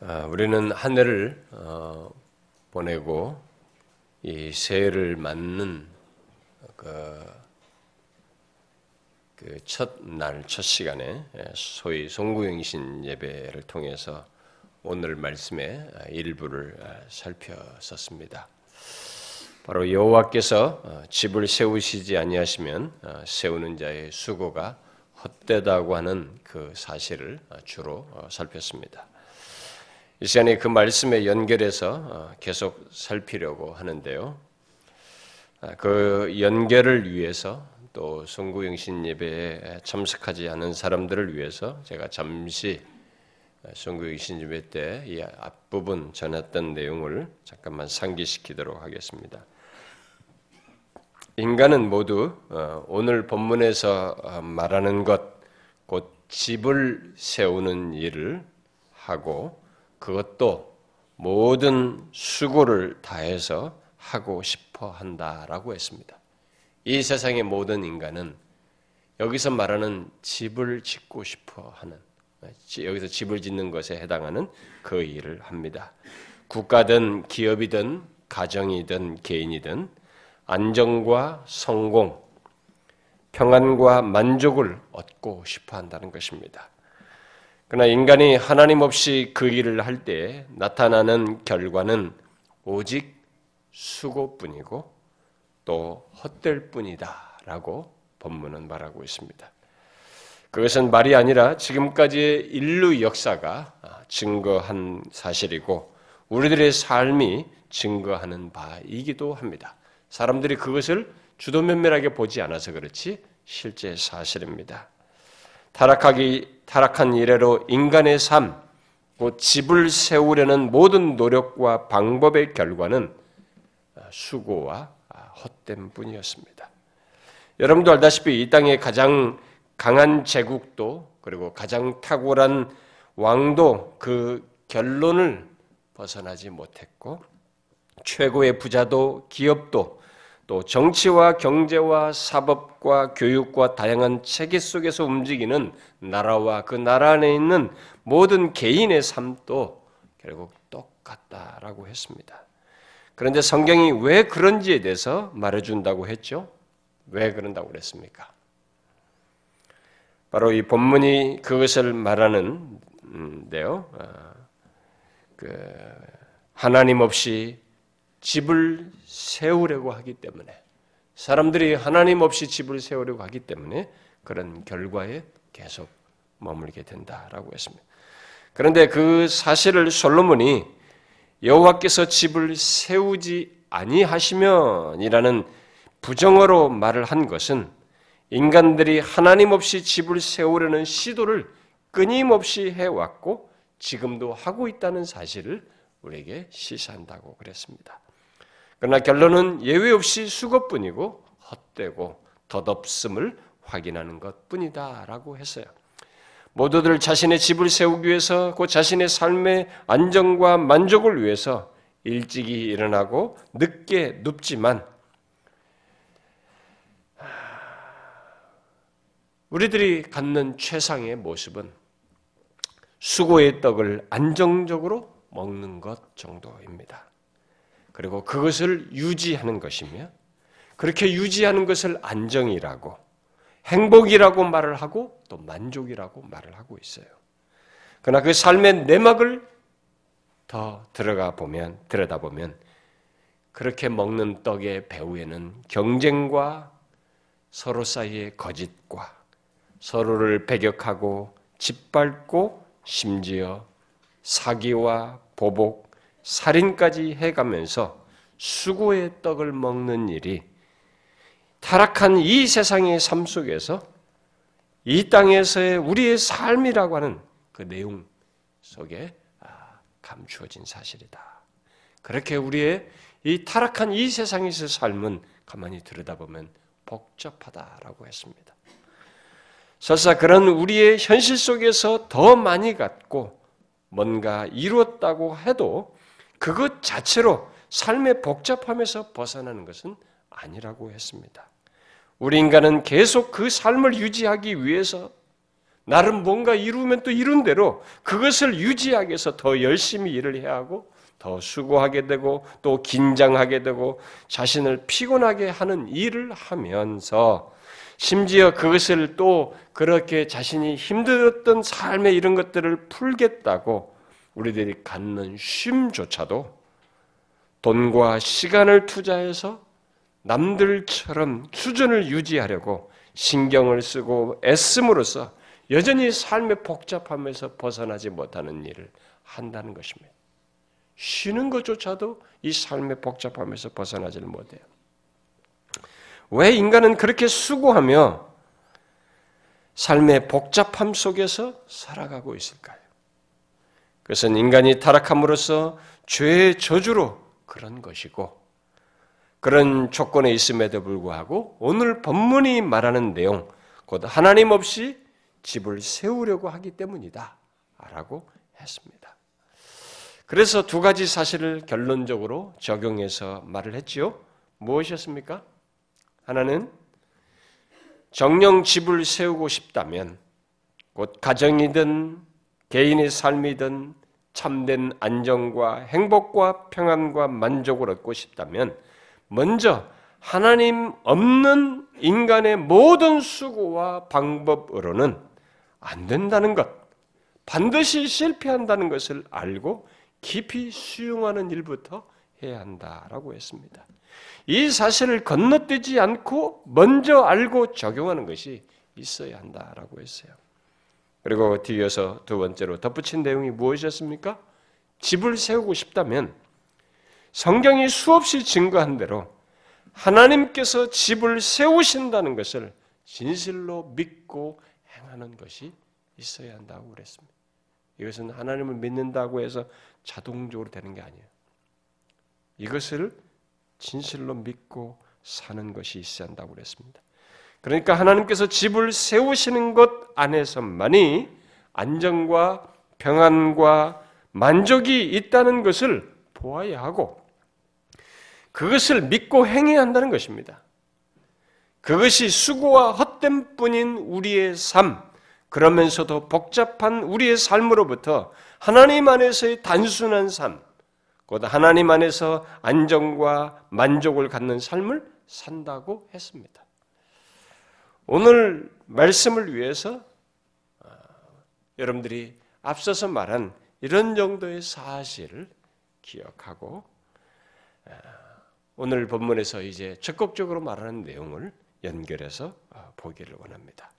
아, 우리는 한 해를 어, 보내고 이 새해를 맞는 그, 그 첫날 첫 시간에 소위 송구영신 예배를 통해서 오늘 말씀의 일부를 살펴봤습니다. 바로 여호와께서 어, 집을 세우시지 아니하시면 어, 세우는 자의 수고가 헛되다고 하는 그 사실을 주로 살폈습니다. 이 시간에 그 말씀에 연결해서 어, 계속 살피려고 하는데요. 아, 그 연결을 위해서 또 성구영신 예배에 참석하지 않은 사람들을 위해서 제가 잠시 성구영신 예배 때 이 앞부분 전했던 내용을 잠깐만 상기시키도록 하겠습니다. 인간은 모두 어, 오늘 본문에서 어, 말하는 것, 곧 집을 세우는 일을 하고 그것도 모든 수고를 다해서 하고 싶어 한다라고 했습니다. 이 세상의 모든 인간은 여기서 말하는 집을 짓고 싶어 하는 여기서 집을 짓는 것에 해당하는 그 일을 합니다. 국가든 기업이든 가정이든 개인이든 안정과 성공, 평안과 만족을 얻고 싶어 한다는 것입니다. 그러나 인간이 하나님 없이 그 일을 할 때 나타나는 결과는 오직 수고뿐이고 또 헛될 뿐이다라고 본문은 말하고 있습니다. 그것은 말이 아니라 지금까지의 인류 역사가 증거한 사실이고 우리들의 삶이 증거하는 바이기도 합니다. 사람들이 그것을 주도면밀하게 보지 않아서 그렇지 실제 사실입니다. 타락하기 타락한 이래로 인간의 삶, 곧 집을 세우려는 모든 노력과 방법의 결과는 수고와 헛됨 뿐이었습니다. 여러분도 알다시피 이 땅의 가장 강한 제국도 그리고 가장 탁월한 왕도 그 결론을 벗어나지 못했고 최고의 부자도 기업도 또 정치와 경제와 사법과 교육과 다양한 체계 속에서 움직이는 나라와 그 나라 안에 있는 모든 개인의 삶도 결국 똑같다라고 했습니다. 그런데 성경이 왜 그런지에 대해서 말해준다고 했죠? 왜 그런다고 그랬습니까? 바로 이 본문이 그것을 말하는데요. 아, 그 하나님 없이 집을 세우려고 하기 때문에 사람들이 하나님 없이 집을 세우려고 하기 때문에 그런 결과에 계속 머물게 된다라고 했습니다. 그런데 그 사실을 솔로몬이 여호와께서 집을 세우지 아니하시면이라는 부정어로 말을 한 것은 인간들이 하나님 없이 집을 세우려는 시도를 끊임없이 해왔고 지금도 하고 있다는 사실을 우리에게 시사한다고 그랬습니다. 그러나 결론은 예외 없이 수고뿐이고 헛되고 덧없음을 확인하는 것 뿐이다라고 했어요. 모두들 자신의 집을 세우기 위해서 그 자신의 삶의 안정과 만족을 위해서 일찍이 일어나고 늦게 눕지만 우리들이 갖는 최상의 모습은 수고의 떡을 안정적으로 먹는 것 정도입니다. 그리고 그것을 유지하는 것이며 그렇게 유지하는 것을 안정이라고 행복이라고 말을 하고 또 만족이라고 말을 하고 있어요. 그러나 그 삶의 내막을 더 들어가 보면 들여다 보면 그렇게 먹는 떡의 배후에는 경쟁과 서로 사이의 거짓과 서로를 배격하고 짓밟고 심지어 사기와 보복 살인까지 해가면서 수고의 떡을 먹는 일이 타락한 이 세상의 삶 속에서 이 땅에서의 우리의 삶이라고 하는 그 내용 속에 아, 감추어진 사실이다. 그렇게 우리의 이 타락한 이 세상에서 삶은 가만히 들여다보면 복잡하다라고 했습니다. 설사 그런 우리의 현실 속에서 더 많이 갖고 뭔가 이루었다고 해도 그것 자체로 삶의 복잡함에서 벗어나는 것은 아니라고 했습니다. 우리 인간은 계속 그 삶을 유지하기 위해서 나름 뭔가 이루면 또 이룬 대로 그것을 유지하기 위해서 더 열심히 일을 해야 하고 더 수고하게 되고 또 긴장하게 되고 자신을 피곤하게 하는 일을 하면서 심지어 그것을 또 그렇게 자신이 힘들었던 삶의 이런 것들을 풀겠다고 우리들이 갖는 쉼조차도 돈과 시간을 투자해서 남들처럼 수준을 유지하려고 신경을 쓰고 애씀으로써 여전히 삶의 복잡함에서 벗어나지 못하는 일을 한다는 것입니다. 쉬는 것조차도 이 삶의 복잡함에서 벗어나지를 못해요. 왜 인간은 그렇게 수고하며 삶의 복잡함 속에서 살아가고 있을까요? 그것은 인간이 타락함으로써 죄의 저주로 그런 것이고, 그런 조건에 있음에도 불구하고 오늘 본문이 말하는 내용, 곧 하나님 없이 집을 세우려고 하기 때문이다. 라고 했습니다. 그래서 두 가지 사실을 결론적으로 적용해서 말을 했지요. 무엇이었습니까? 하나는 정령 집을 세우고 싶다면 곧 가정이든 개인의 삶이든 참된 안정과 행복과 평안과 만족을 얻고 싶다면 먼저 하나님 없는 인간의 모든 수고와 방법으로는 안 된다는 것, 반드시 실패한다는 것을 알고 깊이 수용하는 일부터 해야 한다라고 했습니다. 이 사실을 건너뛰지 않고 먼저 알고 적용하는 것이 있어야 한다라고 했어요. 그리고 뒤이어서 두 번째로 덧붙인 내용이 무엇이었습니까? 집을 세우고 싶다면 성경이 수없이 증거한 대로 하나님께서 집을 세우신다는 것을 진실로 믿고 행하는 것이 있어야 한다고 그랬습니다. 이것은 하나님을 믿는다고 해서 자동적으로 되는 게 아니에요. 이것을 진실로 믿고 사는 것이 있어야 한다고 그랬습니다. 그러니까 하나님께서 집을 세우시는 것 안에서만이 안정과 평안과 만족이 있다는 것을 보아야 하고 그것을 믿고 행해야 한다는 것입니다. 그것이 수고와 헛된 뿐인 우리의 삶, 그러면서도 복잡한 우리의 삶으로부터 하나님 안에서의 단순한 삶, 곧 하나님 안에서 안정과 만족을 갖는 삶을 산다고 했습니다. 오늘 말씀을 위해서 어, 여러분들이 앞서서 말한 이런 정도의 사실을 기억하고 어, 오늘 본문에서 이제 적극적으로 말하는 내용을 연결해서 어, 보기를 원합니다.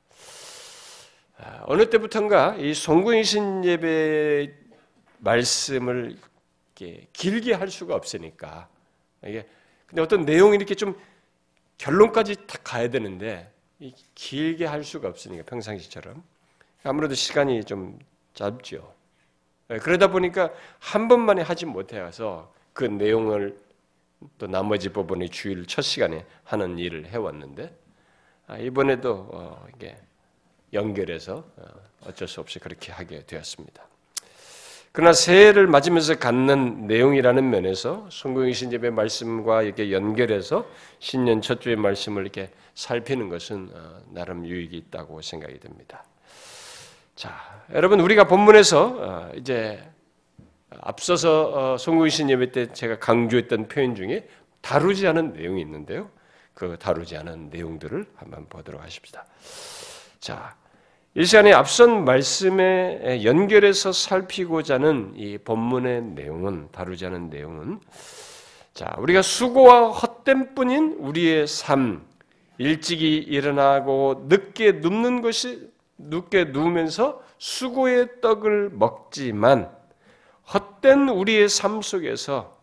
어느 때부턴가 이 송구이신 예배 말씀을 길게 할 수가 없으니까 이게 근데 어떤 내용이 이렇게 좀 결론까지 딱 가야 되는데 길게 할 수가 없으니까 평상시처럼 아무래도 시간이 좀 짧죠. 예, 그러다 보니까 한 번만에 하지 못해서 그 내용을 또 나머지 부분의 주일 첫 시간에 하는 일을 해왔는데 아, 이번에도 어, 이게 연결해서 어, 어쩔 수 없이 그렇게 하게 되었습니다. 그러나 새해를 맞으면서 갖는 내용이라는 면에서 성경의 신제의 말씀과 이렇게 연결해서 신년 첫 주의 말씀을 이렇게 살피는 것은 어, 나름 유익이 있다고 생각이 듭니다. 자, 여러분 우리가 본문에서 어, 이제 앞서서 성경의 예배 때 제가 강조했던 표현 중에 다루지 않은 내용이 있는데요. 그 다루지 않은 내용들을 한번 보도록 하십시다. 자, 이 시간에 앞선 말씀에 연결해서 살피고자 하는 이 본문의 내용은 다루지 않은 내용은 자, 우리가 수고와 헛된 뿐인 우리의 삶, 일찍이 일어나고 늦게 눕는 것이 늦게 누우면서 수고의 떡을 먹지만 헛된 우리의 삶 속에서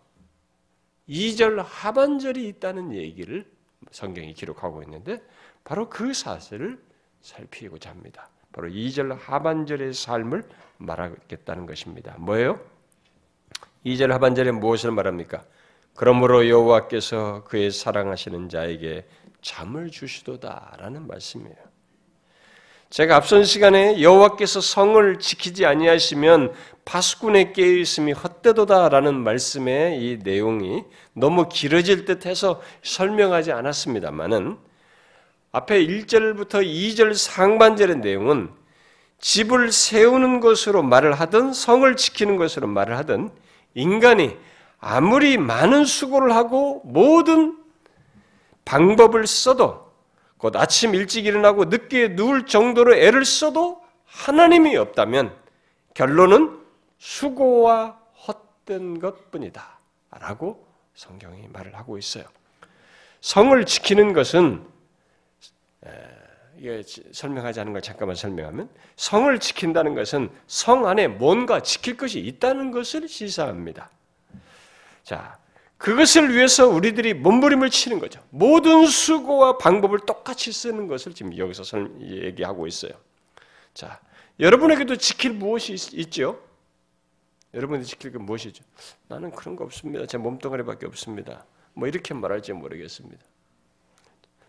2절 하반절이 있다는 얘기를 성경이 기록하고 있는데 바로 그 사실을 살피고자 합니다. 바로 2절 하반절의 삶을 말하겠다는 것입니다. 뭐예요? 2절 하반절에 무엇을 말합니까? 그러므로 여호와께서 그의 사랑하시는 자에게 잠을 주시도다라는 말씀이에요. 제가 앞선 시간에 여호와께서 성을 지키지 아니하시면 파수꾼의 깨어 있음이 헛되도다라는 말씀의 이 내용이 너무 길어질 듯해서 설명하지 않았습니다만은 앞에 1절부터 2절 상반절의 내용은 집을 세우는 것으로 말을 하든 성을 지키는 것으로 말을 하든 인간이 아무리 많은 수고를 하고 모든 방법을 써도 곧 아침 일찍 일어나고 늦게 누울 정도로 애를 써도 하나님이 없다면 결론은 수고와 헛된 것 뿐이다. 라고 성경이 말을 하고 있어요. 성을 지키는 것은 설명하지 않은 걸 잠깐만 설명하면 성을 지킨다는 것은 성 안에 뭔가 지킬 것이 있다는 것을 시사합니다. 자, 그것을 위해서 우리들이 몸부림을 치는 거죠. 모든 수고와 방법을 똑같이 쓰는 것을 지금 여기서 얘기하고 있어요. 자, 여러분에게도 지킬 무엇이 있, 죠 여러분이 지킬 게 무엇이죠? 나는 그런 거 없습니다. 제 몸뚱아리밖에 없습니다. 뭐 이렇게 말할지 모르겠습니다.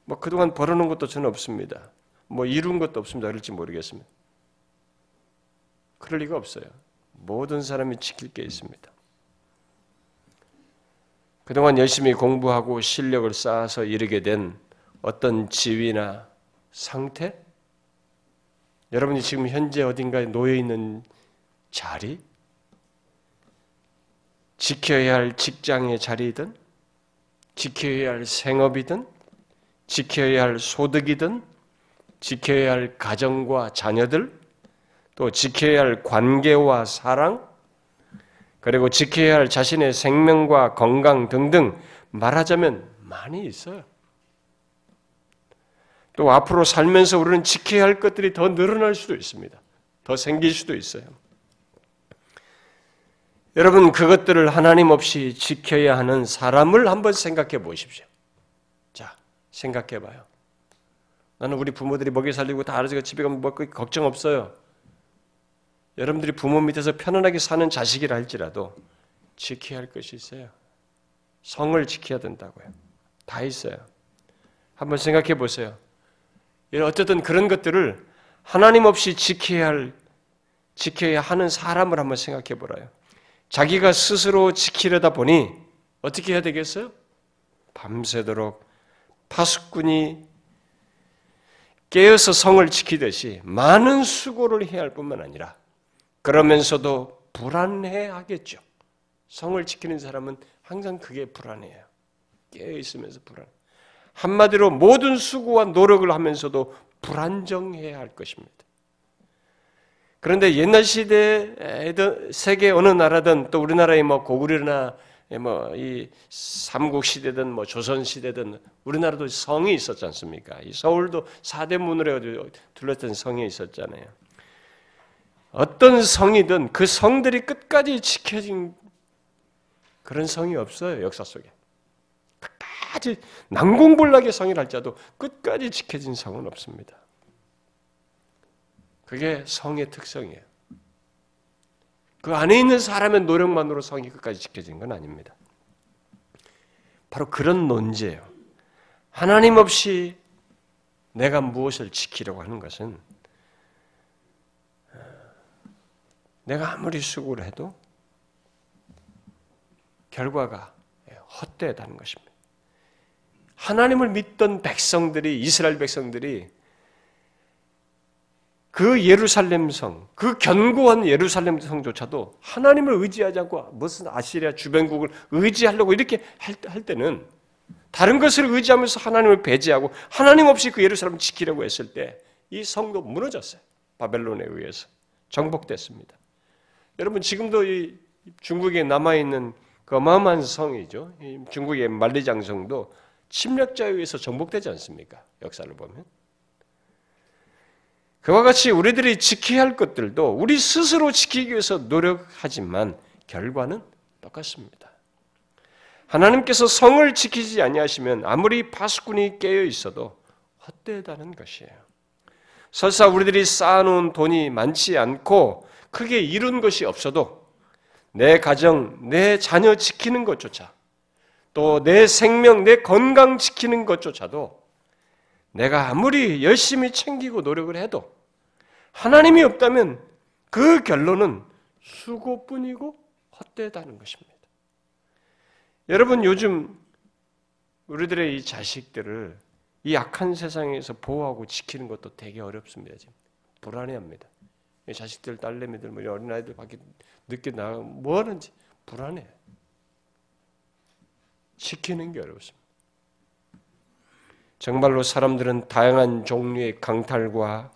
뭐 그동안 벌어놓은 것도 저는 없습니다. 뭐 이룬 것도 없습니다. 그럴지 모르겠습니다. 그럴 리가 없어요. 모든 사람이 지킬 게 있습니다. 그동안 열심히 공부하고 실력을 쌓아서 이르게 된 어떤 지위나 상태? 여러분이 지금 현재 어딘가에 놓여 있는 자리? 지켜야 할 직장의 자리든, 지켜야 할 생업이든, 지켜야 할 소득이든, 지켜야 할 가정과 자녀들, 또 지켜야 할 관계와 사랑, 그리고 지켜야 할 자신의 생명과 건강 등등 말하자면 많이 있어요. 또 앞으로 살면서 우리는 지켜야 할 것들이 더 늘어날 수도 있습니다. 더 생길 수도 있어요. 여러분 그것들을 하나님 없이 지켜야 하는 사람을 한번 생각해 보십시오. 자, 생각해 봐요. 나는 우리 부모들이 먹여 살리고 다 알아서 집에 가면 먹고 걱정 없어요. 여러분들이 부모 밑에서 편안하게 사는 자식이라 할지라도 지켜야 할 것이 있어요. 성을 지켜야 된다고요. 다 있어요. 한번 생각해 보세요. 어쨌든 그런 것들을 하나님 없이 지켜야 할, 지켜야 하는 사람을 한번 생각해 보라요. 자기가 스스로 지키려다 보니 어떻게 해야 되겠어요? 밤새도록 파수꾼이 깨어서 성을 지키듯이 많은 수고를 해야 할 뿐만 아니라 그러면서도 불안해 하겠죠. 성을 지키는 사람은 항상 그게 불안해요. 깨어 있으면서 불안. 한마디로 모든 수고와 노력을 하면서도 불안정해야 할 것입니다. 그런데 옛날 시대 세계 어느 나라든 또 우리나라의 뭐 고구려나 뭐 이 삼국 시대든 뭐 조선 시대든 우리나라도 성이 있었지 않습니까? 이 서울도 사대문으로 둘러싼 성이 있었잖아요. 어떤 성이든 그 성들이 끝까지 지켜진 그런 성이 없어요 역사 속에. 끝까지 난공불락의 성이랄지라도 끝까지 지켜진 성은 없습니다. 그게 성의 특성이에요. 그 안에 있는 사람의 노력만으로 성이 끝까지 지켜진 건 아닙니다. 바로 그런 논제예요. 하나님 없이 내가 무엇을 지키려고 하는 것은 내가 아무리 수고를 해도 결과가 헛되다는 것입니다. 하나님을 믿던 백성들이 이스라엘 백성들이 그 예루살렘 성, 그 견고한 예루살렘 성조차도 하나님을 의지하지 않고 무슨 아시리아 주변국을 의지하려고 이렇게 할 때는 다른 것을 의지하면서 하나님을 배제하고 하나님 없이 그 예루살렘을 지키려고 했을 때 이 성도 무너졌어요. 바벨론에 의해서 정복됐습니다. 여러분 지금도 이 중국에 남아 있는 그 어마어마한 성이죠. 중국의 만리장성도 침략자에 의해서 정복되지 않습니까? 역사를 보면. 그와 같이 우리들이 지켜야 할 것들도 우리 스스로 지키기 위해서 노력하지만 결과는 똑같습니다. 하나님께서 성을 지키지 아니하시면 아무리 파수꾼이 깨어 있어도 헛되다는 것이에요. 설사 우리들이 쌓아놓은 돈이 많지 않고 크게 이룬 것이 없어도 내 가정, 내 자녀 지키는 것조차 또 내 생명, 내 건강 지키는 것조차도 내가 아무리 열심히 챙기고 노력을 해도 하나님이 없다면 그 결론은 수고뿐이고 헛되다는 것입니다. 여러분 요즘 우리들의 이 자식들을 이 악한 세상에서 보호하고 지키는 것도 되게 어렵습니다. 지금 불안해합니다. 자식들, 딸내미들, 뭐 어린 아이들 밖에 늦게 나가 뭐 하는지 불안해. 지키는 게 어렵습니다. 정말로 사람들은 다양한 종류의 강탈과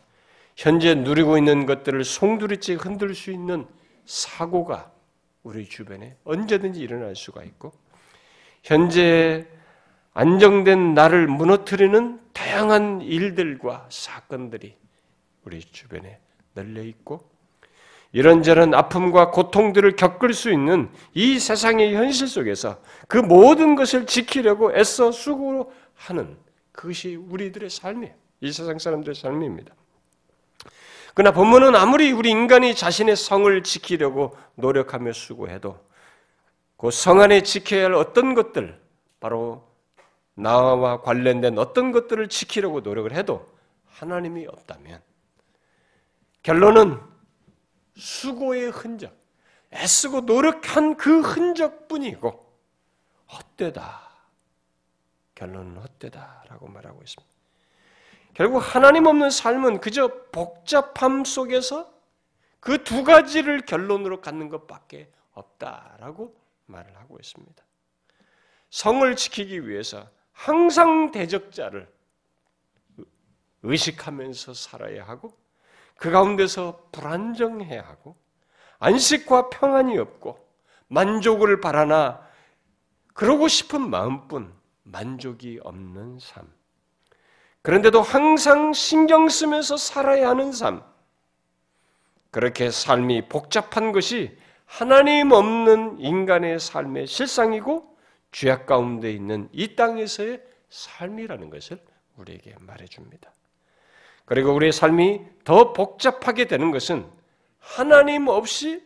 현재 누리고 있는 것들을 송두리째 흔들 수 있는 사고가 우리 주변에 언제든지 일어날 수가 있고 현재 안정된 나를 무너뜨리는 다양한 일들과 사건들이 우리 주변에 널려 있고 이런저런 아픔과 고통들을 겪을 수 있는 이 세상의 현실 속에서 그 모든 것을 지키려고 애써 수고하는 그것이 우리들의 삶이에요. 이 세상 사람들의 삶입니다. 그러나 본문은 아무리 우리 인간이 자신의 성을 지키려고 노력하며 수고해도 그 성 안에 지켜야 할 어떤 것들, 바로 나와 관련된 어떤 것들을 지키려고 노력을 해도 하나님이 없다면 결론은 수고의 흔적, 애쓰고 노력한 그 흔적뿐이고 헛되다. 결론은 헛되다라고 말하고 있습니다. 결국 하나님 없는 삶은 그저 복잡함 속에서 그 두 가지를 결론으로 갖는 것밖에 없다라고 말을 하고 있습니다. 성을 지키기 위해서 항상 대적자를 의식하면서 살아야 하고 그 가운데서 불안정해야 하고 안식과 평안이 없고 만족을 바라나 그러고 싶은 마음뿐 만족이 없는 삶. 그런데도 항상 신경 쓰면서 살아야 하는 삶. 그렇게 삶이 복잡한 것이 하나님 없는 인간의 삶의 실상이고 죄악 가운데 있는 이 땅에서의 삶이라는 것을 우리에게 말해줍니다. 그리고 우리의 삶이 더 복잡하게 되는 것은 하나님 없이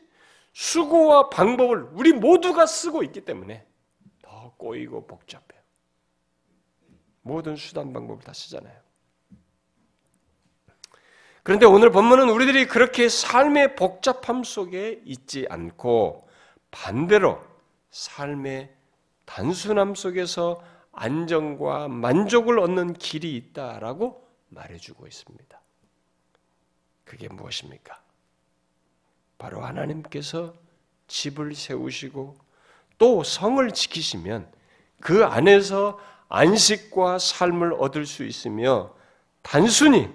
수고와 방법을 우리 모두가 쓰고 있기 때문에 더 꼬이고 복잡해요. 모든 수단 방법을 다 쓰잖아요. 그런데 오늘 본문은 우리들이 그렇게 삶의 복잡함 속에 있지 않고 반대로 삶의 단순함 속에서 안정과 만족을 얻는 길이 있다라고 말해주고 있습니다. 그게 무엇입니까? 바로 하나님께서 집을 세우시고 또 성을 지키시면 그 안에서 안식과 삶을 얻을 수 있으며 단순히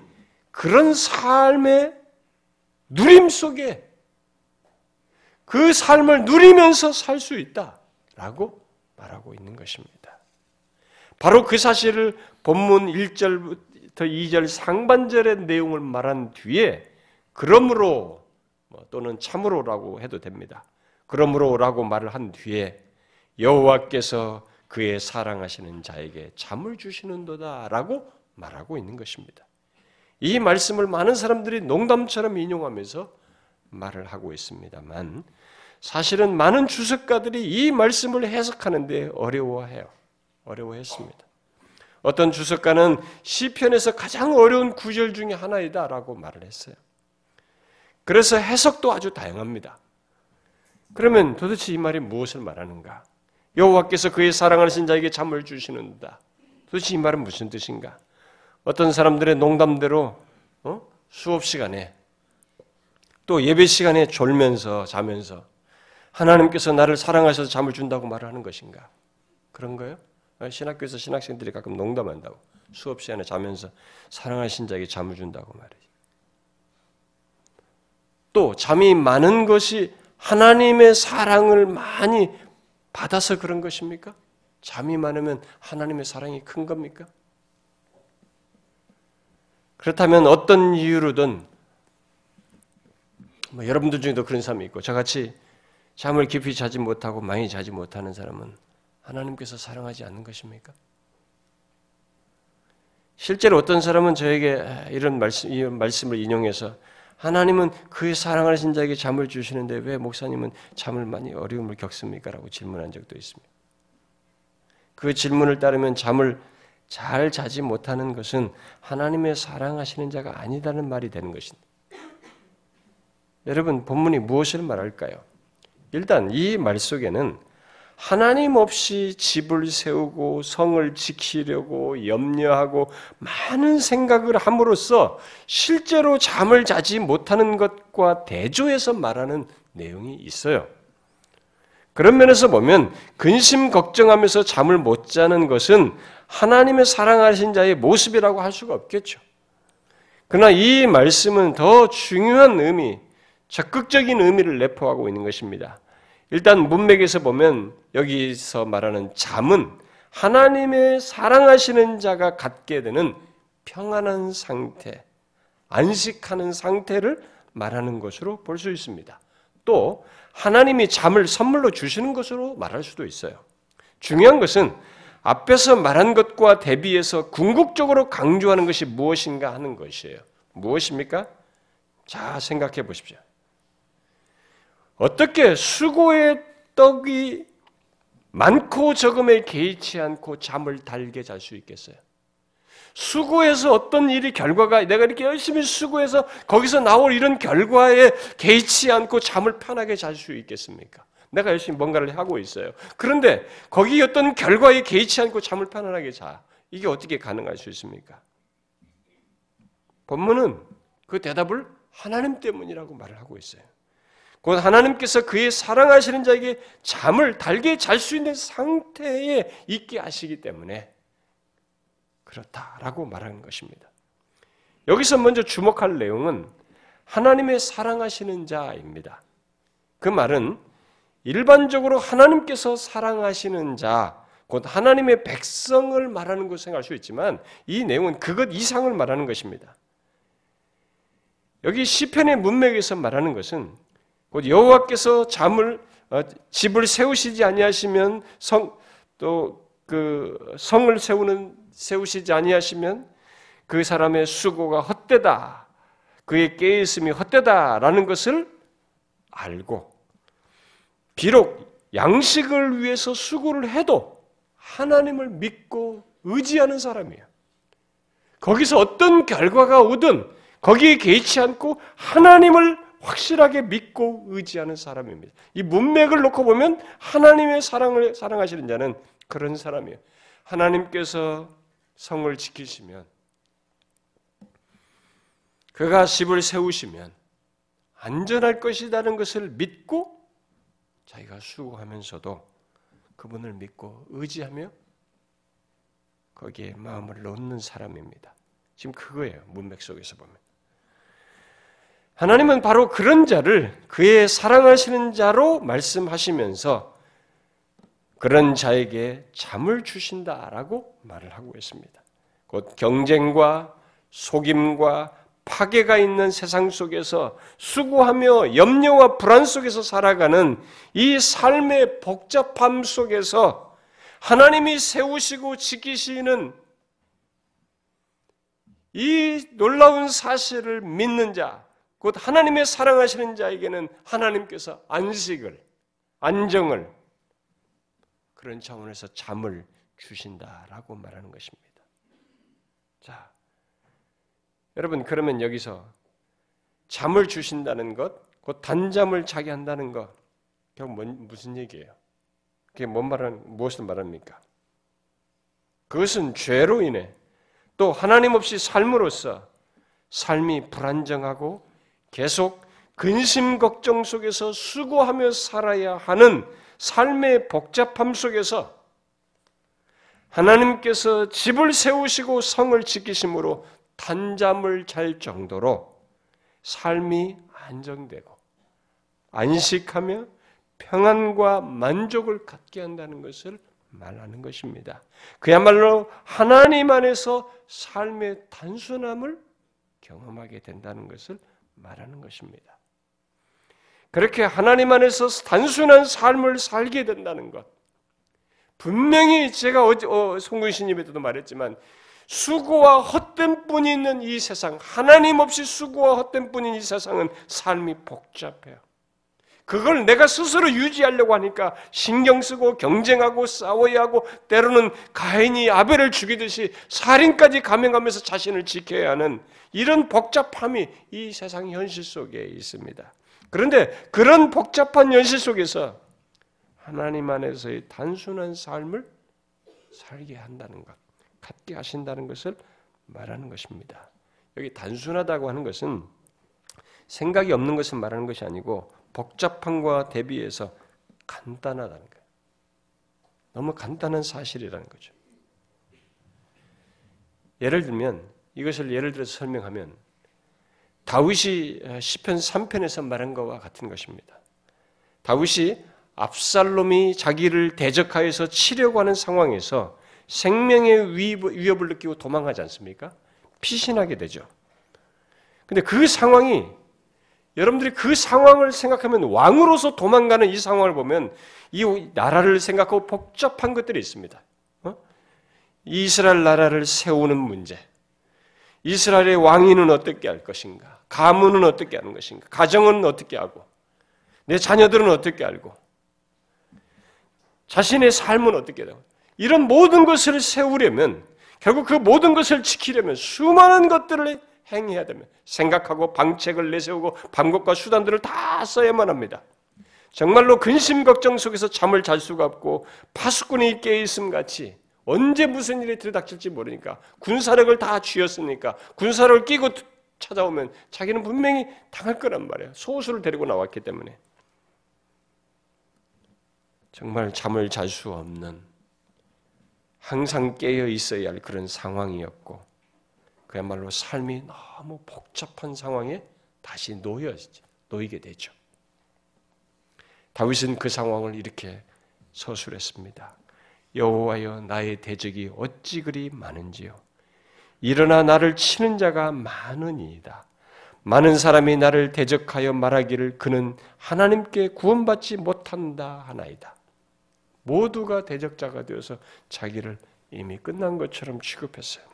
그런 삶의 누림 속에 그 삶을 누리면서 살 수 있다라고 말하고 있는 것입니다. 바로 그 사실을 본문 1절부터 2절 상반절의 내용을 말한 뒤에 그러므로 뭐 또는 참으로라고 해도 됩니다. 그러므로라고 말을 한 뒤에 여호와께서 그의 사랑하시는 자에게 잠을 주시는도다라고 말하고 있는 것입니다. 이 말씀을 많은 사람들이 농담처럼 인용하면서 말을 하고 있습니다만 사실은 많은 주석가들이 이 말씀을 해석하는데 어려워해요. 어려워했습니다. 어떤 주석가는 시편에서 가장 어려운 구절 중에 하나이다라고 말을 했어요. 그래서 해석도 아주 다양합니다. 그러면 도대체 이 말이 무엇을 말하는가? 여호와께서 그의 사랑하신 자에게 잠을 주시는다. 도대체 이 말은 무슨 뜻인가? 어떤 사람들의 농담대로 어? 수업 시간에 또 예배 시간에 졸면서 자면서 하나님께서 나를 사랑하셔서 잠을 준다고 말하는 것인가? 그런 거예요? 신학교에서 신학생들이 가끔 농담한다고 수업 시간에 자면서 사랑하신 자에게 잠을 준다고 말이지. 또 잠이 많은 것이 하나님의 사랑을 많이 받아서 그런 것입니까? 잠이 많으면 하나님의 사랑이 큰 겁니까? 그렇다면 어떤 이유로든 뭐 여러분들 중에도 그런 사람이 있고 저같이 잠을 깊이 자지 못하고 많이 자지 못하는 사람은 하나님께서 사랑하지 않는 것입니까? 실제로 어떤 사람은 저에게 이런 말씀, 이 말씀을 인용해서 하나님은 그의 사랑하신 자에게 잠을 주시는데 왜 목사님은 잠을 많이 어려움을 겪습니까? 라고 질문한 적도 있습니다. 그 질문을 따르면 잠을 잘 자지 못하는 것은 하나님의 사랑하시는 자가 아니다는 말이 되는 것입니다. 여러분, 본문이 무엇을 말할까요? 일단 이 말 속에는 하나님 없이 집을 세우고 성을 지키려고 염려하고 많은 생각을 함으로써 실제로 잠을 자지 못하는 것과 대조해서 말하는 내용이 있어요. 그런 면에서 보면 근심 걱정하면서 잠을 못 자는 것은 하나님의 사랑하신 자의 모습이라고 할 수가 없겠죠. 그러나 이 말씀은 더 중요한 의미, 적극적인 의미를 내포하고 있는 것입니다. 일단 문맥에서 보면 여기서 말하는 잠은 하나님의 사랑하시는 자가 갖게 되는 평안한 상태, 안식하는 상태를 말하는 것으로 볼 수 있습니다. 또 하나님이 잠을 선물로 주시는 것으로 말할 수도 있어요. 중요한 것은 앞에서 말한 것과 대비해서 궁극적으로 강조하는 것이 무엇인가 하는 것이에요. 무엇입니까? 자, 생각해 보십시오. 어떻게 수고의 떡이 많고 적음에 개의치 않고 잠을 달게 잘 수 있겠어요? 수고해서 어떤 일이 결과가 내가 이렇게 열심히 수고해서 거기서 나올 이런 결과에 개의치 않고 잠을 편하게 잘 수 있겠습니까? 내가 열심히 뭔가를 하고 있어요. 그런데 거기 어떤 결과에 개의치 않고 잠을 편안하게 자. 이게 어떻게 가능할 수 있습니까? 본문은 그 대답을 하나님 때문이라고 말을 하고 있어요. 곧 하나님께서 그의 사랑하시는 자에게 잠을 달게 잘 수 있는 상태에 있게 하시기 때문에 그렇다라고 말하는 것입니다. 여기서 먼저 주목할 내용은 하나님의 사랑하시는 자입니다. 그 말은 일반적으로 하나님께서 사랑하시는 자, 곧 하나님의 백성을 말하는 것을 생각할 수 있지만 이 내용은 그것 이상을 말하는 것입니다. 여기 시편의 문맥에서 말하는 것은 곧 여호와께서 잠을 어, 집을 세우시지 아니하시면 성 또 그 성을 세우는 세우시지 아니하시면 그 사람의 수고가 헛되다. 그의 깨 있음이 헛되다라는 것을 알고 비록 양식을 위해서 수고를 해도 하나님을 믿고 의지하는 사람이에요. 거기서 어떤 결과가 오든 거기에 개의치 않고 하나님을 확실하게 믿고 의지하는 사람입니다. 이 문맥을 놓고 보면 하나님의 사랑을 사랑하시는 자는 그런 사람이에요. 하나님께서 성을 지키시면 그가 집을 세우시면 안전할 것이라는 것을 믿고 자기가 수고하면서도 그분을 믿고 의지하며 거기에 마음을 놓는 사람입니다. 지금 그거예요. 문맥 속에서 보면. 하나님은 바로 그런 자를 그의 사랑하시는 자로 말씀하시면서 그런 자에게 잠을 주신다라고 말을 하고 있습니다. 곧 경쟁과 속임과 파괴가 있는 세상 속에서 수고하며 염려와 불안 속에서 살아가는 이 삶의 복잡함 속에서 하나님이 세우시고 지키시는 이 놀라운 사실을 믿는 자, 곧 하나님의 사랑하시는 자에게는 하나님께서 안식을, 안정을 그런 차원에서 잠을 주신다라고 말하는 것입니다. 자, 여러분 그러면 여기서 잠을 주신다는 것, 곧 단잠을 자게 한다는 것, 결국 뭔, 무슨 얘기예요? 그게 뭔 말은 무엇을 말합니까? 그것은 죄로 인해 또 하나님 없이 삶으로써 삶이 불안정하고 계속 근심 걱정 속에서 수고하며 살아야 하는 삶의 복잡함 속에서 하나님께서 집을 세우시고 성을 지키심으로 단잠을 잘 정도로 삶이 안정되고 안식하며 평안과 만족을 갖게 한다는 것을 말하는 것입니다. 그야말로 하나님 안에서 삶의 단순함을 경험하게 된다는 것을 말하는 것입니다. 그렇게 하나님 안에서 단순한 삶을 살게 된다는 것. 분명히 제가 어제 어, 송근신님에도 말했지만 수고와 헛된 뿐이 있는 이 세상, 하나님 없이 수고와 헛된 뿐인 이 세상은 삶이 복잡해요. 그걸 내가 스스로 유지하려고 하니까 신경 쓰고 경쟁하고 싸워야 하고 때로는 가인이 아벨을 죽이듯이 살인까지 감행하면서 자신을 지켜야 하는 이런 복잡함이 이 세상 현실 속에 있습니다. 그런데 그런 복잡한 현실 속에서 하나님 안에서의 단순한 삶을 살게 한다는 것, 갖게 하신다는 것을 말하는 것입니다. 여기 단순하다고 하는 것은 생각이 없는 것을 말하는 것이 아니고 복잡함과 대비해서 간단하다는 거예요. 너무 간단한 사실이라는 거죠. 예를 들면 이것을 예를 들어서 설명하면 다윗이 시편 3편에서 말한 것과 같은 것입니다. 다윗이 압살롬이 자기를 대적하여서 치려고 하는 상황에서 생명의 위협을 느끼고 도망하지 않습니까? 피신하게 되죠. 근데 그 상황이 여러분들이 그 상황을 생각하면 왕으로서 도망가는 이 상황을 보면 이 나라를 생각하고 복잡한 것들이 있습니다. 어? 이스라엘 나라를 세우는 문제, 이스라엘의 왕위는 어떻게 할 것인가, 가문은 어떻게 하는 것인가, 가정은 어떻게 하고, 내 자녀들은 어떻게 알고, 자신의 삶은 어떻게 되고, 이런 모든 것을 세우려면 결국 그 모든 것을 지키려면 수많은 것들을 행해야 되면 생각하고 방책을 내세우고 방법과 수단들을 다 써야만 합니다. 정말로 근심 걱정 속에서 잠을 잘 수가 없고 파수꾼이 깨 있음 같이 언제 무슨 일이 들이닥칠지 모르니까 군사력을 다 쥐었으니까 군사력을 끼고 찾아오면 자기는 분명히 당할 거란 말이에요. 소수를 데리고 나왔기 때문에 정말 잠을 잘 수 없는 항상 깨어 있어야 할 그런 상황이었고 그야말로 삶이 너무 복잡한 상황에 다시 놓여 놓이게 되죠. 다윗은 그 상황을 이렇게 서술했습니다. 여호와여 나의 대적이 어찌 그리 많은지요. 일어나 나를 치는 자가 많으니이다. 많은 사람이 나를 대적하여 말하기를 그는 하나님께 구원받지 못한다 하나이다. 모두가 대적자가 되어서 자기를 이미 끝난 것처럼 취급했어요.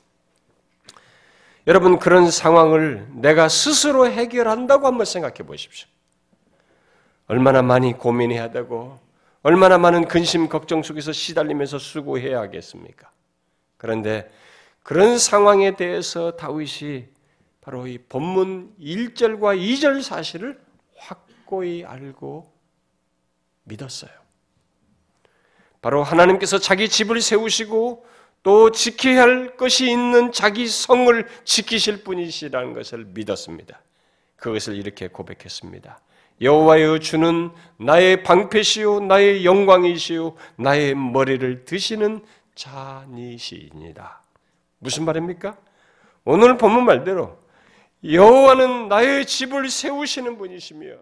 여러분 그런 상황을 내가 스스로 해결한다고 한번 생각해 보십시오. 얼마나 많이 고민해야 되고 얼마나 많은 근심 걱정 속에서 시달리면서 수고해야 하겠습니까? 그런데 그런 상황에 대해서 다윗이 바로 이 본문 1절과 2절 사실을 확고히 알고 믿었어요. 바로 하나님께서 자기 집을 세우시고 또 지켜야 할 것이 있는 자기 성을 지키실 분이시라는 것을 믿었습니다. 그것을 이렇게 고백했습니다. 여호와여 주는 나의 방패시요 나의 영광이시요 나의 머리를 드시는 자니시입니다. 무슨 말입니까? 오늘 본문 말대로 여호와는 나의 집을 세우시는 분이시며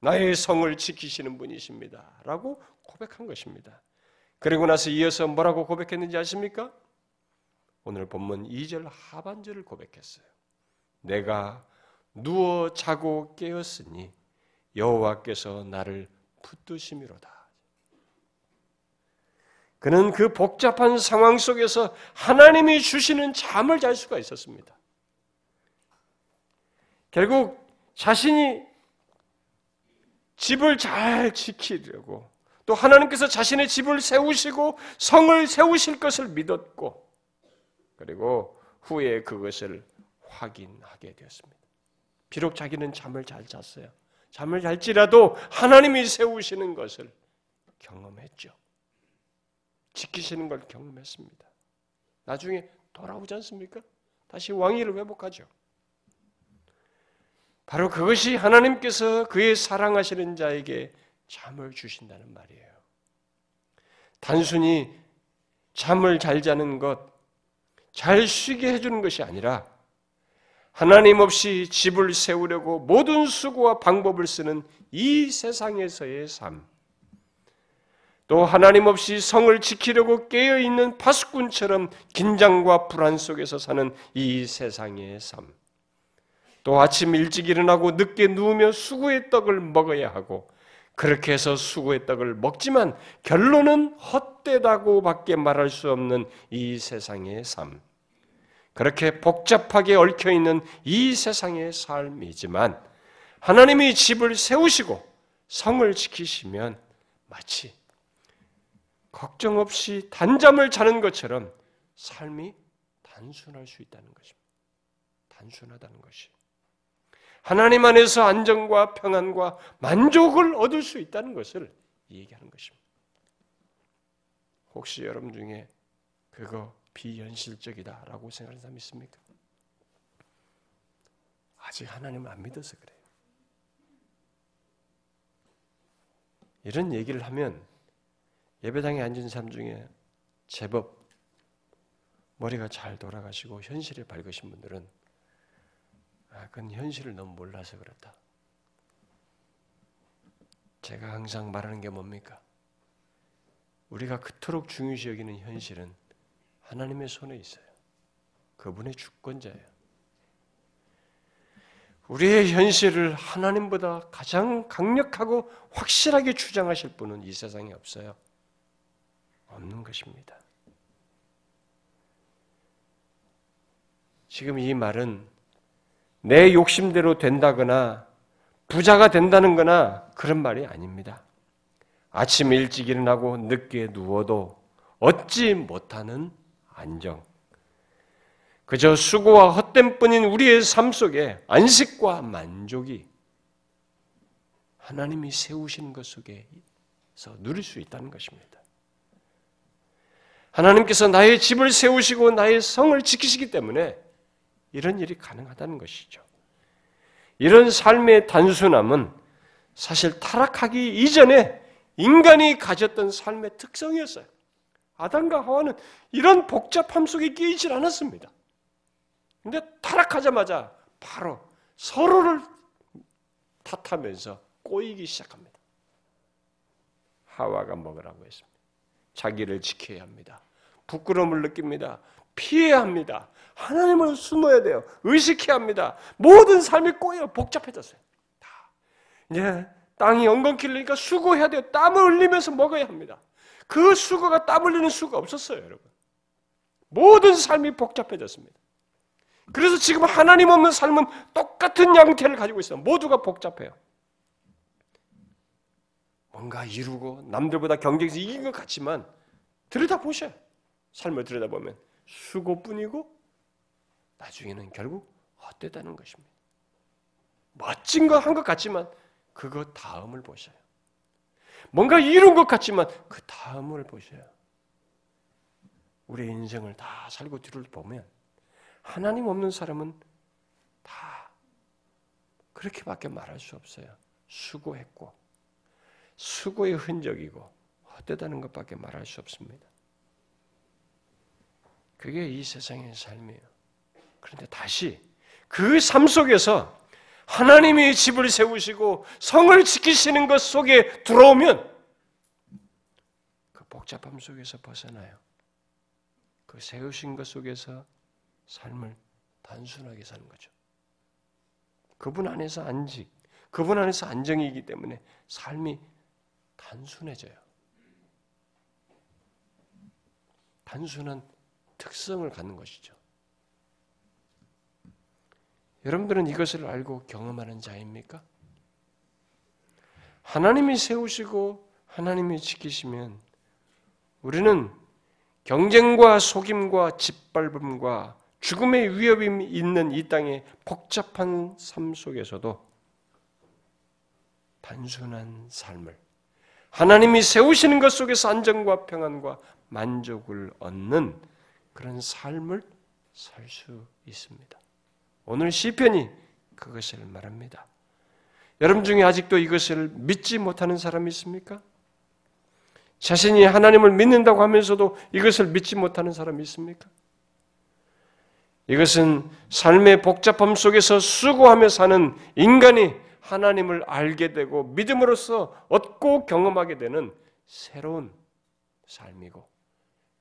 나의 성을 지키시는 분이십니다 라고 고백한 것입니다. 그리고 나서 이어서 뭐라고 고백했는지 아십니까? 오늘 본문 2절 하반절을 고백했어요. 내가 누워 자고 깨었으니 여호와께서 나를 붙드심이로다. 그는 그 복잡한 상황 속에서 하나님이 주시는 잠을 잘 수가 있었습니다. 결국 자신이 집을 잘 지키려고 또 하나님께서 자신의 집을 세우시고 성을 세우실 것을 믿었고 그리고 후에 그것을 확인하게 되었습니다. 비록 자기는 잠을 잘 잤어요. 잠을 잘지라도 하나님이 세우시는 것을 경험했죠. 지키시는 걸 경험했습니다. 나중에 돌아오지 않습니까? 다시 왕위를 회복하죠. 바로 그것이 하나님께서 그의 사랑하시는 자에게 잠을 주신다는 말이에요. 단순히 잠을 잘 자는 것, 잘 쉬게 해주는 것이 아니라 하나님 없이 집을 세우려고 모든 수고와 방법을 쓰는 이 세상에서의 삶, 또 하나님 없이 성을 지키려고 깨어 있는 파수꾼처럼 긴장과 불안 속에서 사는 이 세상의 삶, 또 아침 일찍 일어나고 늦게 누우며 수고의 떡을 먹어야 하고 그렇게 해서 수고의 떡을 먹지만 결론은 헛되다고밖에 말할 수 없는 이 세상의 삶. 그렇게 복잡하게 얽혀 있는 이 세상의 삶이지만 하나님이 집을 세우시고 성을 지키시면 마치 걱정 없이 단잠을 자는 것처럼 삶이 단순할 수 있다는 것입니다. 단순하다는 것이. 하나님 안에서 안정과 평안과 만족을 얻을 수 있다는 것을 얘기하는 것입니다. 혹시 여러분 중에 그거 비현실적이다라고 생각하는 사람 있습니까? 아직 하나님을 안 믿어서 그래요. 이런 얘기를 하면 예배당에 앉은 사람 중에 제법 머리가 잘 돌아가시고 현실에 밝으신 분들은 아, 그건 현실을 너무 몰라서 그렇다. 제가 항상 말하는 게 뭡니까? 우리가 그토록 중요시 여기는 현실은 하나님의 손에 있어요. 그분의 주권자예요. 우리의 현실을 하나님보다 가장 강력하고 확실하게 주장하실 분은 이 세상에 없어요. 없는 것입니다. 지금 이 말은 내 욕심대로 된다거나 부자가 된다는 거나 그런 말이 아닙니다. 아침 일찍 일어나고 늦게 누워도 얻지 못하는 안정. 그저 수고와 헛된 뿐인 우리의 삶 속에 안식과 만족이 하나님이 세우시는 것 속에서 누릴 수 있다는 것입니다. 하나님께서 나의 집을 세우시고 나의 성을 지키시기 때문에 이런 일이 가능하다는 것이죠. 이런 삶의 단순함은 사실 타락하기 이전에 인간이 가졌던 삶의 특성이었어요. 아담과 하와는 이런 복잡함 속에 끼이질 않았습니다. 근데 타락하자마자 바로 서로를 탓하면서 꼬이기 시작합니다. 하와가 먹으라고 했습니다. 자기를 지켜야 합니다. 부끄러움을 느낍니다. 피해야 합니다. 하나님을 숨어야 돼요. 의식해야 합니다. 모든 삶이 꼬여 복잡해졌어요. 다. 이제 땅이 엉겅퀴니까 수고해야 돼요. 땀을 흘리면서 먹어야 합니다. 그 수고가 땀 흘리는 수가 없었어요, 여러분. 모든 삶이 복잡해졌습니다. 그래서 지금 하나님 없는 삶은 똑같은 양태를 가지고 있어요. 모두가 복잡해요. 뭔가 이루고 남들보다 경쟁에서 이긴 것 같지만 들여다보셔요. 삶을 들여다보면 수고뿐이고 나중에는 결국 헛되다는 것입니다. 멋진 거 한 것 같지만 그거 다음을 보셔요. 뭔가 이룬 것 같지만 그 다음을 보셔요. 우리 인생을 다 살고 뒤를 보면 하나님 없는 사람은 다 그렇게밖에 말할 수 없어요. 수고했고 수고의 흔적이고 헛되다는 것밖에 말할 수 없습니다. 그게 이 세상의 삶이에요. 그런데 다시 그 삶 속에서 하나님이 집을 세우시고 성을 지키시는 것 속에 들어오면 그 복잡함 속에서 벗어나요. 그 세우신 것 속에서 삶을 단순하게 사는 거죠. 그분 안에서 안직, 그분 안에서 안정이기 때문에 삶이 단순해져요. 단순한 특성을 갖는 것이죠. 여러분들은 이것을 알고 경험하는 자입니까? 하나님이 세우시고 하나님이 지키시면 우리는 경쟁과 속임과 짓밟음과 죽음의 위협이 있는 이 땅의 복잡한 삶 속에서도 단순한 삶을 하나님이 세우시는 것 속에서 안정과 평안과 만족을 얻는 그런 삶을 살 수 있습니다. 오늘 시편이 그것을 말합니다. 여러분 중에 아직도 이것을 믿지 못하는 사람이 있습니까? 자신이 하나님을 믿는다고 하면서도 이것을 믿지 못하는 사람이 있습니까? 이것은 삶의 복잡함 속에서 수고하며 사는 인간이 하나님을 알게 되고 믿음으로써 얻고 경험하게 되는 새로운 삶이고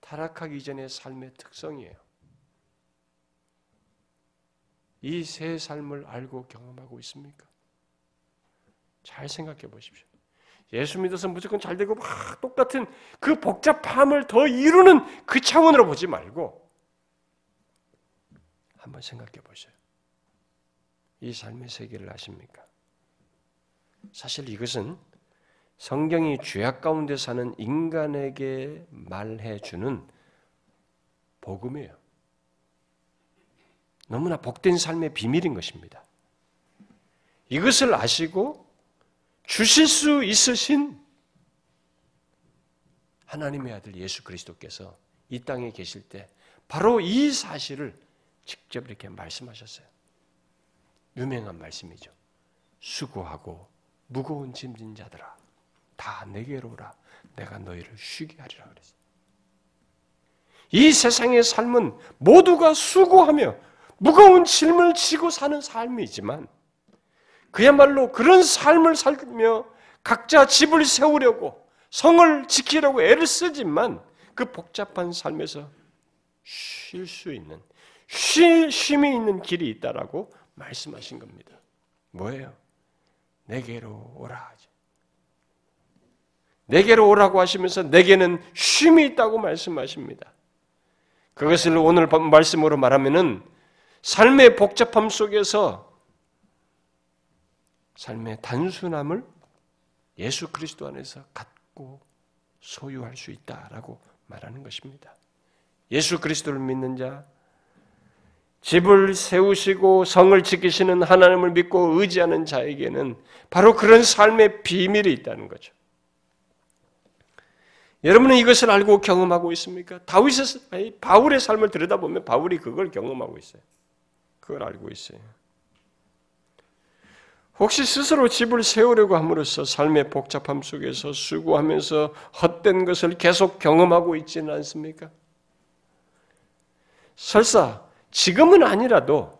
타락하기 이전의 삶의 특성이에요. 이 새 삶을 알고 경험하고 있습니까? 잘 생각해 보십시오. 예수 믿어서 무조건 잘 되고 막 똑같은 그 복잡함을 더 이루는 그 차원으로 보지 말고 한번 생각해 보세요. 이 삶의 세계를 아십니까? 사실 이것은 성경이 죄악 가운데 사는 인간에게 말해주는 복음이에요. 너무나 복된 삶의 비밀인 것입니다. 이것을 아시고 주실 수 있으신 하나님의 아들 예수 그리스도께서 이 땅에 계실 때 바로 이 사실을 직접 이렇게 말씀하셨어요. 유명한 말씀이죠. 수고하고 무거운 짐진 자들아 다 내게로 오라 내가 너희를 쉬게 하리라 그랬어요. 이 세상의 삶은 모두가 수고하며 무거운 짐을 지고 사는 삶이지만 그야말로 그런 삶을 살며 각자 집을 세우려고 성을 지키려고 애를 쓰지만 그 복잡한 삶에서 쉴 수 있는 쉼, 쉼이 있는 길이 있다라고 말씀하신 겁니다. 뭐예요? 내게로 오라. 내게로 오라고 하시면서 내게는 쉼이 있다고 말씀하십니다. 그것을 오늘 말씀으로 말하면은 삶의 복잡함 속에서 삶의 단순함을 예수 그리스도 안에서 갖고 소유할 수 있다라고 말하는 것입니다. 예수 그리스도를 믿는 자, 집을 세우시고 성을 지키시는 하나님을 믿고 의지하는 자에게는 바로 그런 삶의 비밀이 있다는 거죠. 여러분은 이것을 알고 경험하고 있습니까? 다윗의 바울의 삶을 들여다보면 바울이 그걸 경험하고 있어요. 그걸 알고 있어요. 혹시 스스로 집을 세우려고 함으로써 삶의 복잡함 속에서 수고하면서 헛된 것을 계속 경험하고 있지는 않습니까? 설사 지금은 아니라도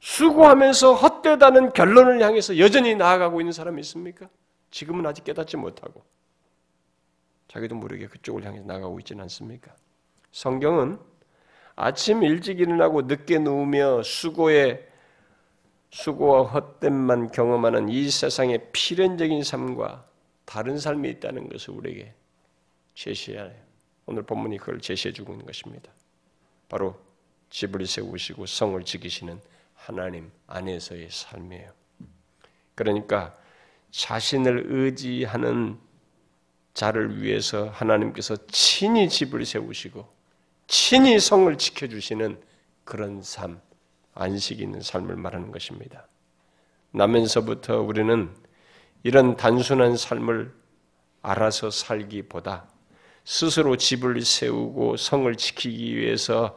수고하면서 헛되다는 결론을 향해서 여전히 나아가고 있는 사람이 있습니까? 지금은 아직 깨닫지 못하고 자기도 모르게 그쪽을 향해 나가고 있지는 않습니까? 성경은 아침 일찍 일어나고 늦게 누우며 수고에 수고와 헛됨만 경험하는 이 세상의 필연적인 삶과 다른 삶이 있다는 것을 우리에게 제시해야 해요. 오늘 본문이 그걸 제시해 주고 있는 것입니다. 바로 집을 세우시고 성을 지키시는 하나님 안에서의 삶이에요. 그러니까 자신을 의지하는 자를 위해서 하나님께서 친히 집을 세우시고 친히 성을 지켜주시는 그런 삶, 안식 있는 삶을 말하는 것입니다. 나면서부터 우리는 이런 단순한 삶을 알아서 살기보다 스스로 집을 세우고 성을 지키기 위해서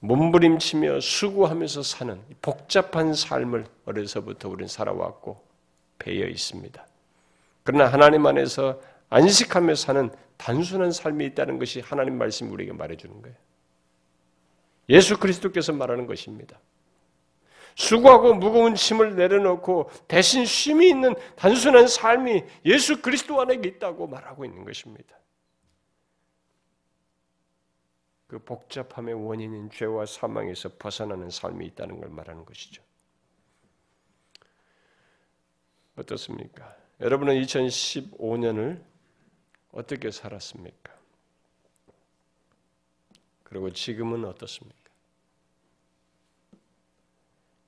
몸부림치며 수고하면서 사는 복잡한 삶을 어려서부터 우리는 살아왔고 배어 있습니다. 그러나 하나님 안에서 안식하며 사는 단순한 삶이 있다는 것이 하나님 말씀 우리에게 말해주는 거예요. 예수 그리스도께서 말하는 것입니다. 수고하고 무거운 짐을 내려놓고 대신 쉼이 있는 단순한 삶이 예수 그리스도 안에 있다고 말하고 있는 것입니다. 그 복잡함의 원인인 죄와 사망에서 벗어나는 삶이 있다는 걸 말하는 것이죠. 어떻습니까? 여러분은 2015년을 어떻게 살았습니까? 그리고 지금은 어떻습니까?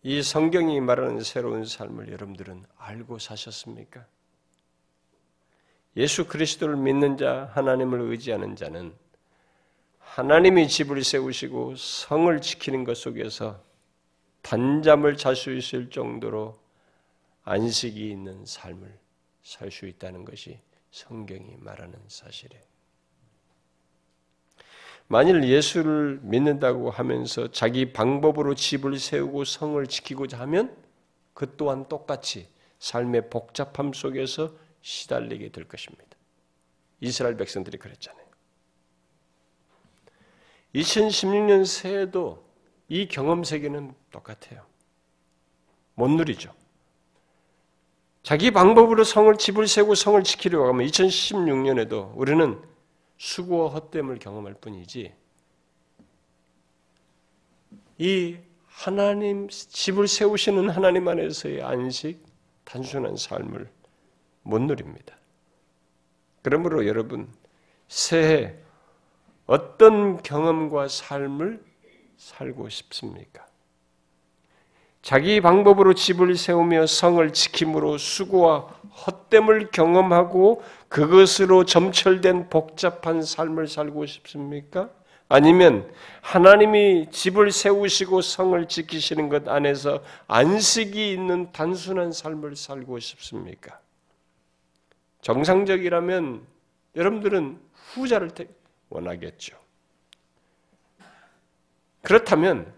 이 성경이 말하는 새로운 삶을 여러분들은 알고 사셨습니까? 예수 그리스도를 믿는 자, 하나님을 의지하는 자는 하나님이 집을 세우시고 성을 지키는 것 속에서 단잠을 잘 수 있을 정도로 안식이 있는 삶을 살 수 있다는 것이 성경이 말하는 사실이에요. 만일 예수를 믿는다고 하면서 자기 방법으로 집을 세우고 성을 지키고자 하면 그 또한 똑같이 삶의 복잡함 속에서 시달리게 될 것입니다. 이스라엘 백성들이 그랬잖아요. 2016년 새해도 이 경험 세계는 똑같아요. 못 누리죠. 자기 방법으로 성을 집을 세우고 성을 지키려고 하면 2016년에도 우리는 수고와 헛됨을 경험할 뿐이지 이 하나님 집을 세우시는 하나님 안에서의 안식 단순한 삶을 못 누립니다. 그러므로 여러분 새해 어떤 경험과 삶을 살고 싶습니까? 자기 방법으로 집을 세우며 성을 지킴으로 수고와 헛됨을 경험하고 그것으로 점철된 복잡한 삶을 살고 싶습니까? 아니면 하나님이 집을 세우시고 성을 지키시는 것 안에서 안식이 있는 단순한 삶을 살고 싶습니까? 정상적이라면 여러분들은 후자를 원하겠죠. 그렇다면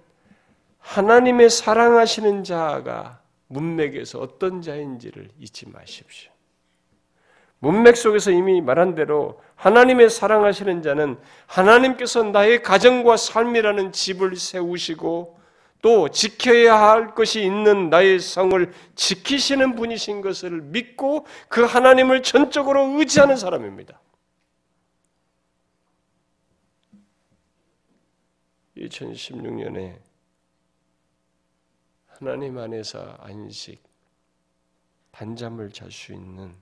하나님의 사랑하시는 자가 문맥에서 어떤 자인지를 잊지 마십시오. 문맥 속에서 이미 말한 대로 하나님의 사랑하시는 자는 하나님께서 나의 가정과 삶이라는 집을 세우시고 또 지켜야 할 것이 있는 나의 성을 지키시는 분이신 것을 믿고 그 하나님을 전적으로 의지하는 사람입니다. 2016년에 하나님 안에서 안식, 단잠을 잘 수 있는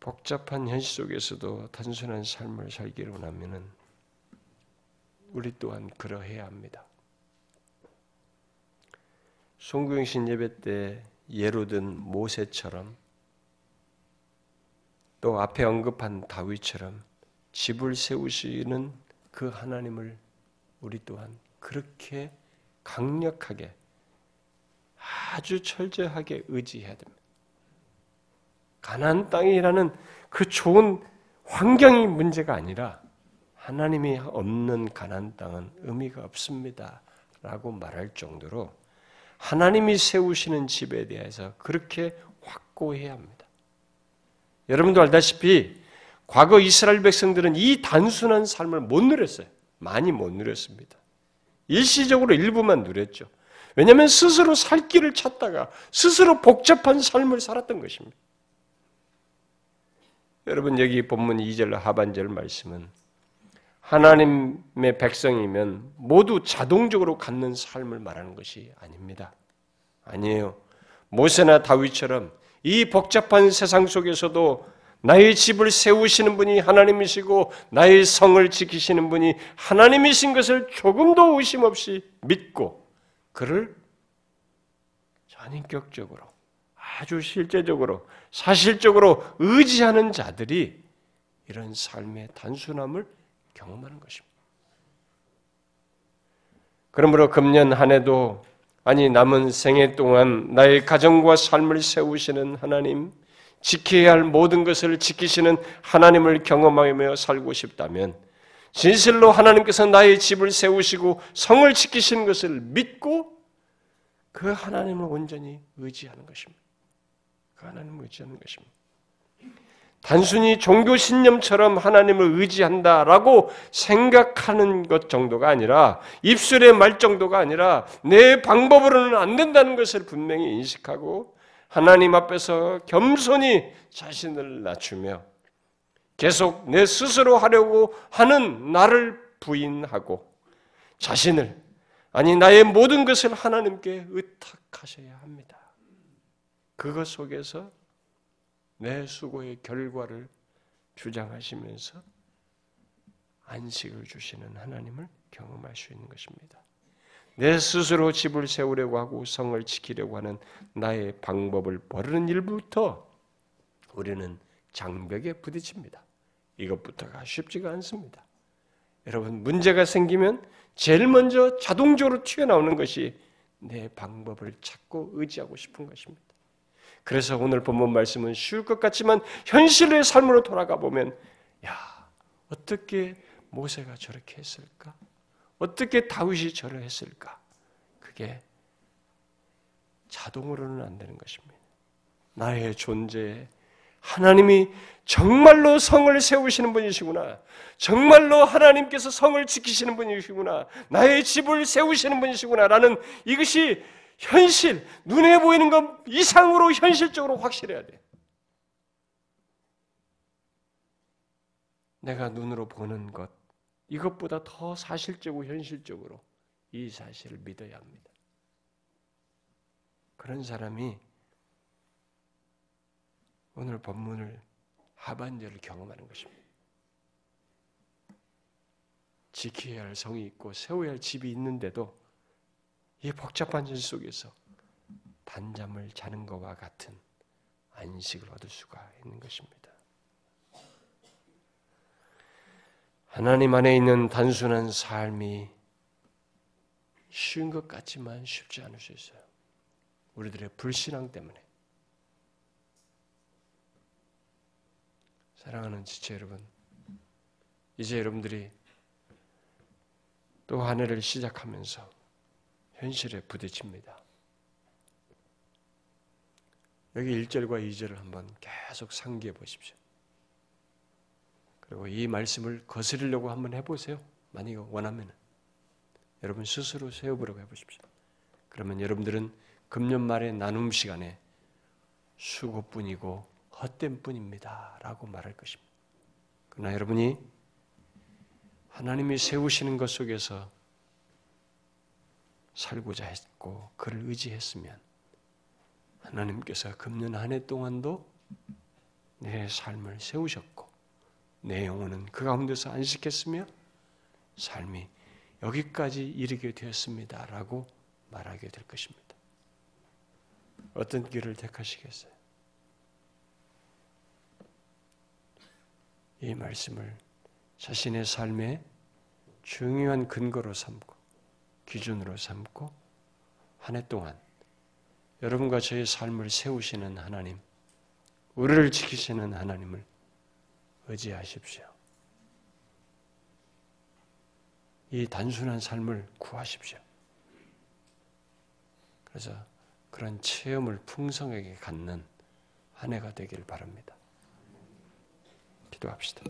복잡한 현실 속에서도 단순한 삶을 살기를 원하면은 우리 또한 그러해야 합니다. 송구영신 예배 때 예로 든 모세처럼 또 앞에 언급한 다윗처럼 집을 세우시는 그 하나님을 우리 또한 그렇게 강력하게 아주 철저하게 의지해야 됩니다. 가나안 땅이라는 그 좋은 환경이 문제가 아니라 하나님이 없는 가나안 땅은 의미가 없습니다라고 말할 정도로 하나님이 세우시는 집에 대해서 그렇게 확고해야 합니다. 여러분도 알다시피 과거 이스라엘 백성들은 이 단순한 삶을 못 누렸어요. 많이 못 누렸습니다. 일시적으로 일부만 누렸죠. 왜냐하면 스스로 살 길을 찾다가 스스로 복잡한 삶을 살았던 것입니다. 여러분 여기 본문 2절 하반절 말씀은 하나님의 백성이면 모두 자동적으로 갖는 삶을 말하는 것이 아닙니다. 아니에요. 모세나 다윗처럼 이 복잡한 세상 속에서도 나의 집을 세우시는 분이 하나님이시고 나의 성을 지키시는 분이 하나님이신 것을 조금도 의심 없이 믿고 그를 전인격적으로 아주 실제적으로 사실적으로 의지하는 자들이 이런 삶의 단순함을 경험하는 것입니다. 그러므로 금년 한 해도 아니 남은 생애 동안 나의 가정과 삶을 세우시는 하나님 지켜야 할 모든 것을 지키시는 하나님을 경험하며 살고 싶다면 진실로 하나님께서 나의 집을 세우시고 성을 지키시는 것을 믿고 그 하나님을 온전히 의지하는 것입니다. 그 하나님을 의지하는 것입니다. 단순히 종교 신념처럼 하나님을 의지한다라고 생각하는 것 정도가 아니라 입술의 말 정도가 아니라 내 방법으로는 안 된다는 것을 분명히 인식하고 하나님 앞에서 겸손히 자신을 낮추며 계속 내 스스로 하려고 하는 나를 부인하고 자신을 아니 나의 모든 것을 하나님께 의탁하셔야 합니다. 그것 속에서 내 수고의 결과를 주장하시면서 안식을 주시는 하나님을 경험할 수 있는 것입니다. 내 스스로 집을 세우려고 하고 성을 지키려고 하는 나의 방법을 버리는 일부터 우리는 장벽에 부딪힙니다. 이것부터가 쉽지가 않습니다. 여러분, 문제가 생기면 제일 먼저 자동적으로 튀어나오는 것이 내 방법을 찾고 의지하고 싶은 것입니다. 그래서 오늘 본문 말씀은 쉬울 것 같지만 현실의 삶으로 돌아가 보면, 야, 어떻게 모세가 저렇게 했을까? 어떻게 다윗이 저를 했을까? 그게 자동으로는 안 되는 것입니다. 나의 존재에 하나님이 정말로 성을 세우시는 분이시구나. 정말로 하나님께서 성을 지키시는 분이시구나. 나의 집을 세우시는 분이시구나. 라는 이것이 현실, 눈에 보이는 것 이상으로 현실적으로 확실해야 돼. 내가 눈으로 보는 것, 이것보다 더 사실적이고 현실적으로 이 사실을 믿어야 합니다. 그런 사람이 오늘 본문을 하반절을 경험하는 것입니다. 지켜야 할 성이 있고 세워야 할 집이 있는데도 이 복잡한 전 속에서 단잠을 자는 것과 같은 안식을 얻을 수가 있는 것입니다. 하나님 안에 있는 단순한 삶이 쉬운 것 같지만 쉽지 않을 수 있어요. 우리들의 불신앙 때문에. 사랑하는 지체 여러분, 이제 여러분들이 또 한 해를 시작하면서 현실에 부딪힙니다. 여기 1절과 2절을 한번 계속 상기해 보십시오. 그리고 이 말씀을 거스르려고 한번 해보세요. 만약 원하면 여러분 스스로 세워보려고 해보십시오. 그러면 여러분들은 금년 말의 나눔 시간에 수고뿐이고 헛된 뿐입니다. 라고 말할 것입니다. 그러나 여러분이 하나님이 세우시는 것 속에서 살고자 했고 그를 의지했으면 하나님께서 금년 한 해 동안도 내 삶을 세우셨고 내 영혼은 그 가운데서 안식했으며 삶이 여기까지 이르게 되었습니다 라고 말하게 될 것입니다. 어떤 길을 택하시겠어요? 이 말씀을 자신의 삶의 중요한 근거로 삼고 기준으로 삼고 한 해 동안 여러분과 저의 삶을 세우시는 하나님, 우리를 지키시는 하나님을 의지하십시오. 이 단순한 삶을 구하십시오. 그래서 그런 체험을 풍성하게 갖는 한 해가 되길 바랍니다. 기도합시다.